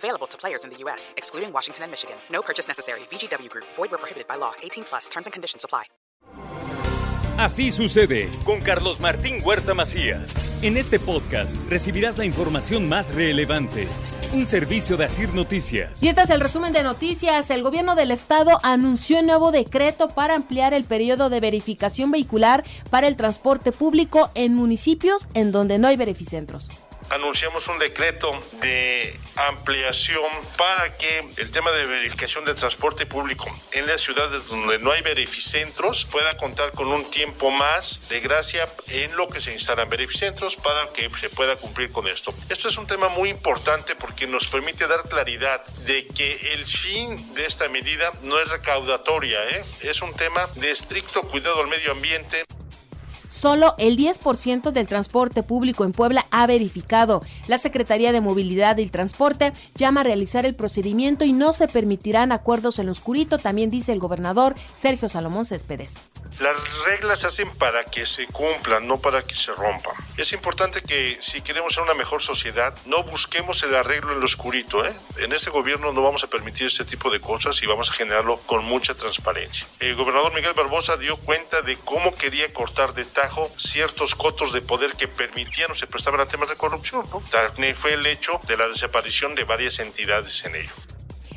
Available to players in the U.S., excluding Washington and Michigan. No purchase necessary. VGW Group. Void where prohibited by law. 18 plus. Terms and conditions apply. Así sucede con Carlos Martín Huerta Macías. En este podcast recibirás la información más relevante. Un servicio de Asir Noticias. Y este es el resumen de noticias. El gobierno del estado anunció un nuevo decreto para ampliar el periodo de verificación vehicular para el transporte público en municipios en donde no hay verificentros anunciamos un decreto de ampliación para que el tema de verificación del transporte público en las ciudades donde no hay verificentros pueda contar con un tiempo más de gracia en lo que se instalan verificentros para que se pueda cumplir con esto. Esto es un tema muy importante porque nos permite dar claridad de que el fin de esta medida no es recaudatoria, ¿eh? es un tema de estricto cuidado al medio ambiente. Solo el 10% del transporte público en Puebla ha verificado. La Secretaría de Movilidad y Transporte llama a realizar el procedimiento y no se permitirán acuerdos en lo oscurito, también dice el gobernador Sergio Salomón Céspedes. Las reglas se hacen para que se cumplan, no para que se rompan. Es importante que si queremos ser una mejor sociedad, no busquemos el arreglo en lo oscurito. ¿eh? En este gobierno no vamos a permitir este tipo de cosas y vamos a generarlo con mucha transparencia. El gobernador Miguel Barbosa dio cuenta de cómo quería cortar de tajo ciertos cotos de poder que permitían o se prestaban a temas de corrupción. ¿no? fue el hecho de la desaparición de varias entidades en ello.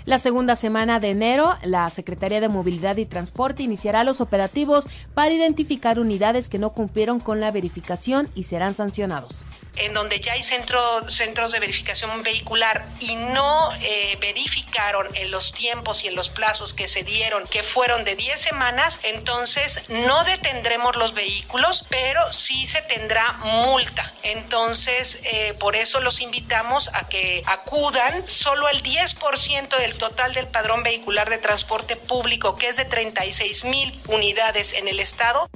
La segunda semana de enero, la Secretaría de Movilidad y Transporte iniciará los operativos para identificar unidades que no cumplieron con la verificación y serán sancionados en donde ya hay centros de verificación vehicular y no eh, verificaron en los tiempos y en los plazos que se dieron, que fueron de 10 semanas, entonces no detendremos los vehículos, pero sí se tendrá multa. Entonces, eh, por eso los invitamos a que acudan. Solo el 10% del total del padrón vehicular de transporte público, que es de 36 mil unidades en el estado,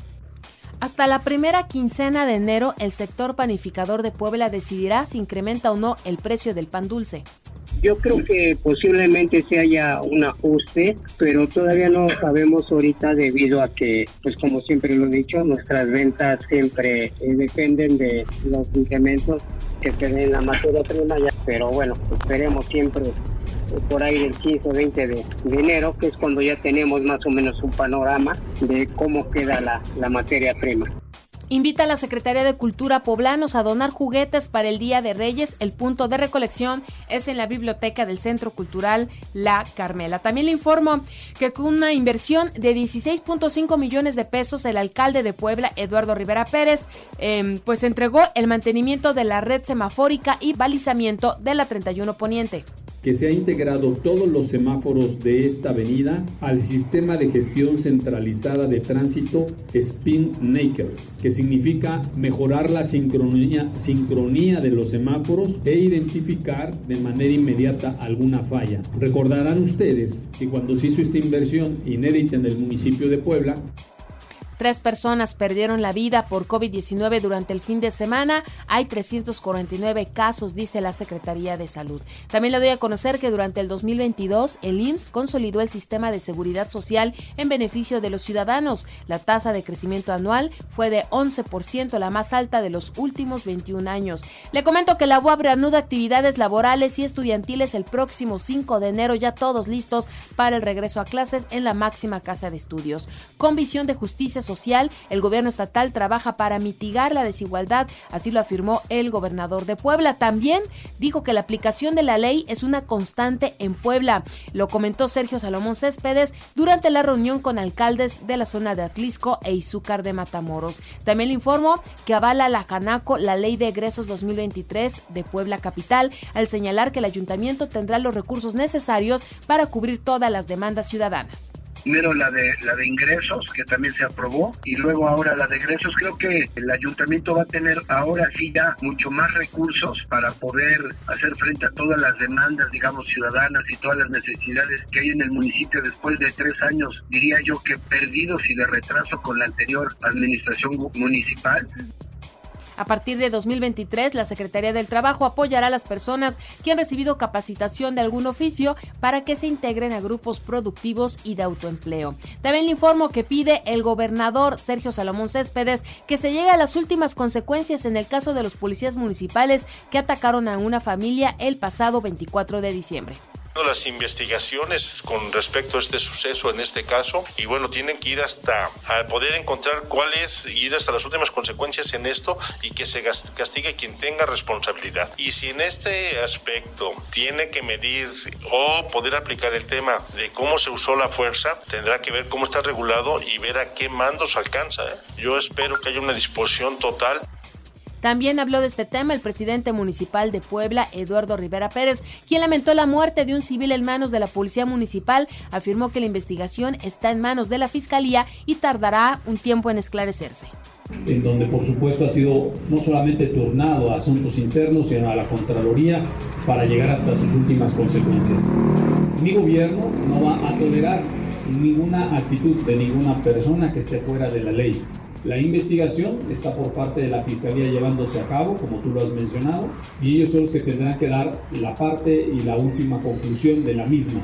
hasta la primera quincena de enero, el sector panificador de Puebla decidirá si incrementa o no el precio del pan dulce. Yo creo que posiblemente se haya un ajuste, pero todavía no sabemos ahorita debido a que, pues como siempre lo he dicho, nuestras ventas siempre eh, dependen de los incrementos que se den en la materia prima, pero bueno, esperemos siempre por ahí del 15 o 20 de, enero, que es cuando ya tenemos más o menos un panorama de cómo queda la, materia prima. Invita a la Secretaría de Cultura Poblanos a donar juguetes para el Día de Reyes. El punto de recolección es en la biblioteca del Centro Cultural La Carmela. También le informo que con una inversión de 16.5 millones de pesos, el alcalde de Puebla, Eduardo Rivera Pérez, em, pues entregó el mantenimiento de la red semafórica y balizamiento de la 31 Poniente que se ha integrado todos los semáforos de esta avenida al sistema de gestión centralizada de tránsito Spin Naker, que significa mejorar la sincronía de los semáforos e identificar de manera inmediata alguna falla. Recordarán ustedes que cuando se hizo esta inversión inédita en el municipio de Puebla, Tres personas perdieron la vida por COVID-19 durante el fin de semana. Hay 349 casos, dice la Secretaría de Salud. También le doy a conocer que durante el 2022 el IMSS consolidó el sistema de seguridad social en beneficio de los ciudadanos. La tasa de crecimiento anual fue de 11%, la más alta de los últimos 21 años. Le comento que la UAB reanuda actividades laborales y estudiantiles el próximo 5 de enero, ya todos listos para el regreso a clases en la máxima casa de estudios. Con visión de justicia social, el gobierno estatal trabaja para mitigar la desigualdad, así lo afirmó el gobernador de Puebla. También dijo que la aplicación de la ley es una constante en Puebla. Lo comentó Sergio Salomón Céspedes durante la reunión con alcaldes de la zona de Atlisco e Izúcar de Matamoros. También le informó que avala la Canaco la ley de egresos 2023 de Puebla Capital al señalar que el ayuntamiento tendrá los recursos necesarios para cubrir todas las demandas ciudadanas. Primero la de la de ingresos, que también se aprobó, y luego ahora la de egresos. Creo que el ayuntamiento va a tener ahora sí ya mucho más recursos para poder hacer frente a todas las demandas, digamos, ciudadanas y todas las necesidades que hay en el municipio después de tres años, diría yo que perdidos y de retraso con la anterior administración municipal. A partir de 2023, la Secretaría del Trabajo apoyará a las personas que han recibido capacitación de algún oficio para que se integren a grupos productivos y de autoempleo. También le informo que pide el gobernador Sergio Salomón Céspedes que se llegue a las últimas consecuencias en el caso de los policías municipales que atacaron a una familia el pasado 24 de diciembre las investigaciones con respecto a este suceso en este caso y bueno, tienen que ir hasta poder encontrar cuál es, ir hasta las últimas consecuencias en esto y que se castigue quien tenga responsabilidad. Y si en este aspecto tiene que medir o poder aplicar el tema de cómo se usó la fuerza, tendrá que ver cómo está regulado y ver a qué mandos alcanza. ¿eh? Yo espero que haya una disposición total también habló de este tema el presidente municipal de Puebla, Eduardo Rivera Pérez, quien lamentó la muerte de un civil en manos de la policía municipal, afirmó que la investigación está en manos de la fiscalía y tardará un tiempo en esclarecerse en donde por supuesto ha sido no solamente turnado a asuntos internos, sino a la Contraloría para llegar hasta sus últimas consecuencias. Mi gobierno no va a tolerar ninguna actitud de ninguna persona que esté fuera de la ley. La investigación está por parte de la Fiscalía llevándose a cabo, como tú lo has mencionado, y ellos son los que tendrán que dar la parte y la última conclusión de la misma.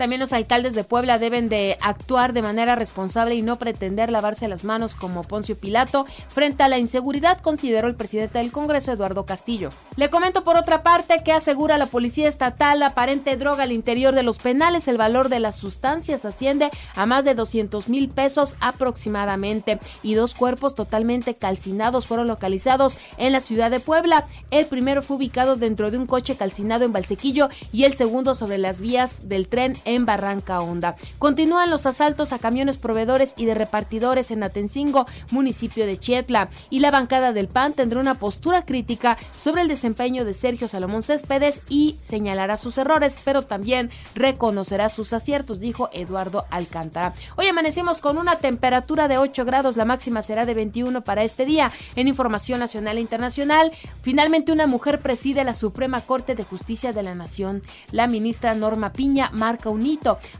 También los alcaldes de Puebla deben de actuar de manera responsable y no pretender lavarse las manos como Poncio Pilato frente a la inseguridad, consideró el presidente del Congreso, Eduardo Castillo. Le comento por otra parte que asegura la Policía Estatal la aparente droga al interior de los penales. El valor de las sustancias asciende a más de 200 mil pesos aproximadamente y dos cuerpos totalmente calcinados fueron localizados en la ciudad de Puebla. El primero fue ubicado dentro de un coche calcinado en Valsequillo y el segundo sobre las vías del tren en Barranca Honda. Continúan los asaltos a camiones proveedores y de repartidores en Atencingo, municipio de Chietla, y la bancada del PAN tendrá una postura crítica sobre el desempeño de Sergio Salomón Céspedes y señalará sus errores, pero también reconocerá sus aciertos, dijo Eduardo Alcántara. Hoy amanecimos con una temperatura de 8 grados, la máxima será de 21 para este día. En información nacional e internacional, finalmente una mujer preside la Suprema Corte de Justicia de la Nación. La ministra Norma Piña marca un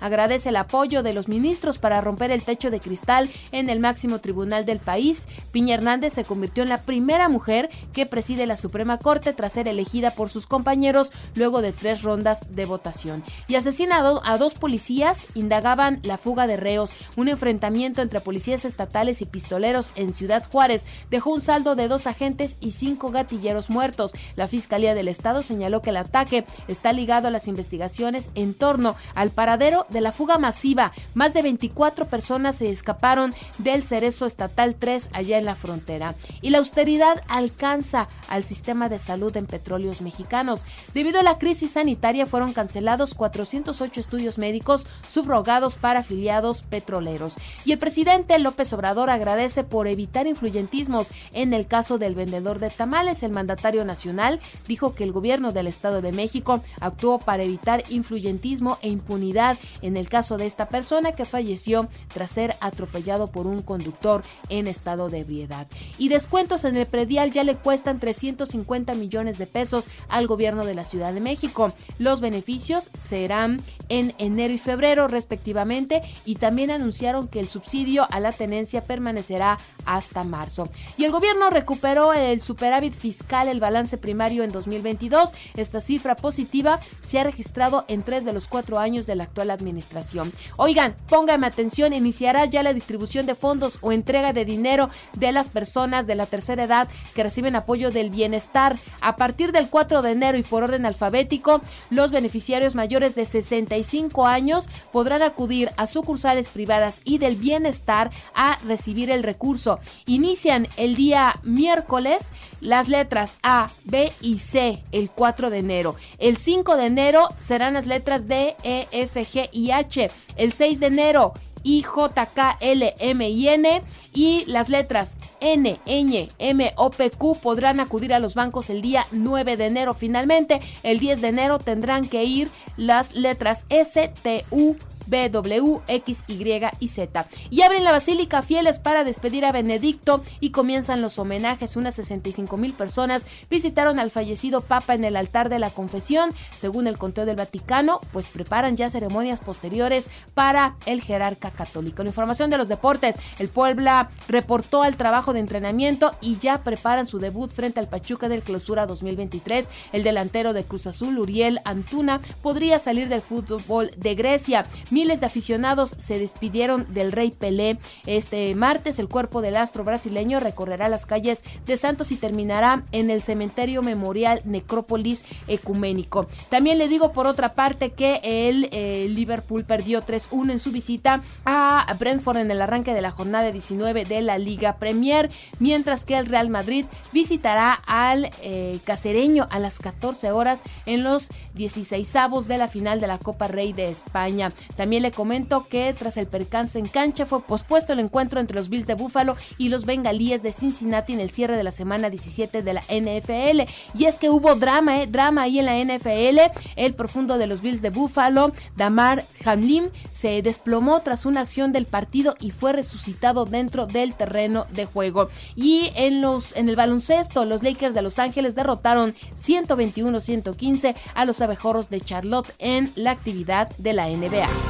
Agradece el apoyo de los ministros para romper el techo de cristal en el máximo tribunal del país. Piña Hernández se convirtió en la primera mujer que preside la Suprema Corte tras ser elegida por sus compañeros luego de tres rondas de votación. Y asesinado a dos policías indagaban la fuga de reos. Un enfrentamiento entre policías estatales y pistoleros en Ciudad Juárez dejó un saldo de dos agentes y cinco gatilleros muertos. La Fiscalía del Estado señaló que el ataque está ligado a las investigaciones en torno al paradero de la fuga masiva. Más de 24 personas se escaparon del Cerezo Estatal 3 allá en la frontera. Y la austeridad alcanza al sistema de salud en petróleos mexicanos. Debido a la crisis sanitaria fueron cancelados 408 estudios médicos subrogados para afiliados petroleros. Y el presidente López Obrador agradece por evitar influyentismos en el caso del vendedor de tamales. El mandatario nacional dijo que el gobierno del Estado de México actuó para evitar influyentismo e impunidad en el caso de esta persona que falleció tras ser atropellado por un conductor en estado de ebriedad. Y descuentos en el predial ya le cuestan 350 millones de pesos al gobierno de la Ciudad de México. Los beneficios serán en enero y febrero respectivamente y también anunciaron que el subsidio a la tenencia permanecerá hasta marzo. Y el gobierno recuperó el superávit fiscal, el balance primario en 2022. Esta cifra positiva se ha registrado en tres de los cuatro años de la actual administración. Oigan, póngame atención, iniciará ya la distribución de fondos o entrega de dinero de las personas de la tercera edad que reciben apoyo del bienestar. A partir del 4 de enero y por orden alfabético, los beneficiarios mayores de 65 años podrán acudir a sucursales privadas y del bienestar a recibir el recurso. Inician el día miércoles las letras A, B y C el 4 de enero. El 5 de enero serán las letras D, E, F, G y H. El 6 de enero I, J, K, L, M y N y las letras N, Ñ, M, O, P, Q podrán acudir a los bancos el día 9 de enero. Finalmente, el 10 de enero tendrán que ir las letras S, T, U, B, W, X, Y y Z. Y abren la Basílica Fieles para despedir a Benedicto y comienzan los homenajes. Unas 65 mil personas visitaron al fallecido Papa en el altar de la confesión. Según el conteo del Vaticano, pues preparan ya ceremonias posteriores para el jerarca católico. La información de los deportes, el Puebla reportó al trabajo de entrenamiento y ya preparan su debut frente al Pachuca del Clausura 2023. El delantero de Cruz Azul, Uriel Antuna, podría salir del fútbol de Grecia. Miles de aficionados se despidieron del Rey Pelé. Este martes el cuerpo del astro brasileño recorrerá las calles de Santos y terminará en el cementerio memorial Necrópolis Ecuménico. También le digo por otra parte que el eh, Liverpool perdió 3-1 en su visita a Brentford en el arranque de la jornada 19 de la Liga Premier, mientras que el Real Madrid visitará al eh, casereño a las 14 horas en los 16 avos de la final de la Copa Rey de España. También le comento que tras el percance en cancha fue pospuesto el encuentro entre los Bills de Buffalo y los Bengalíes de Cincinnati en el cierre de la semana 17 de la NFL. Y es que hubo drama, ¿eh? drama ahí en la NFL. El profundo de los Bills de Buffalo, Damar Hamlin, se desplomó tras una acción del partido y fue resucitado dentro del terreno de juego. Y en, los, en el baloncesto, los Lakers de Los Ángeles derrotaron 121-115 a los abejorros de Charlotte en la actividad de la NBA.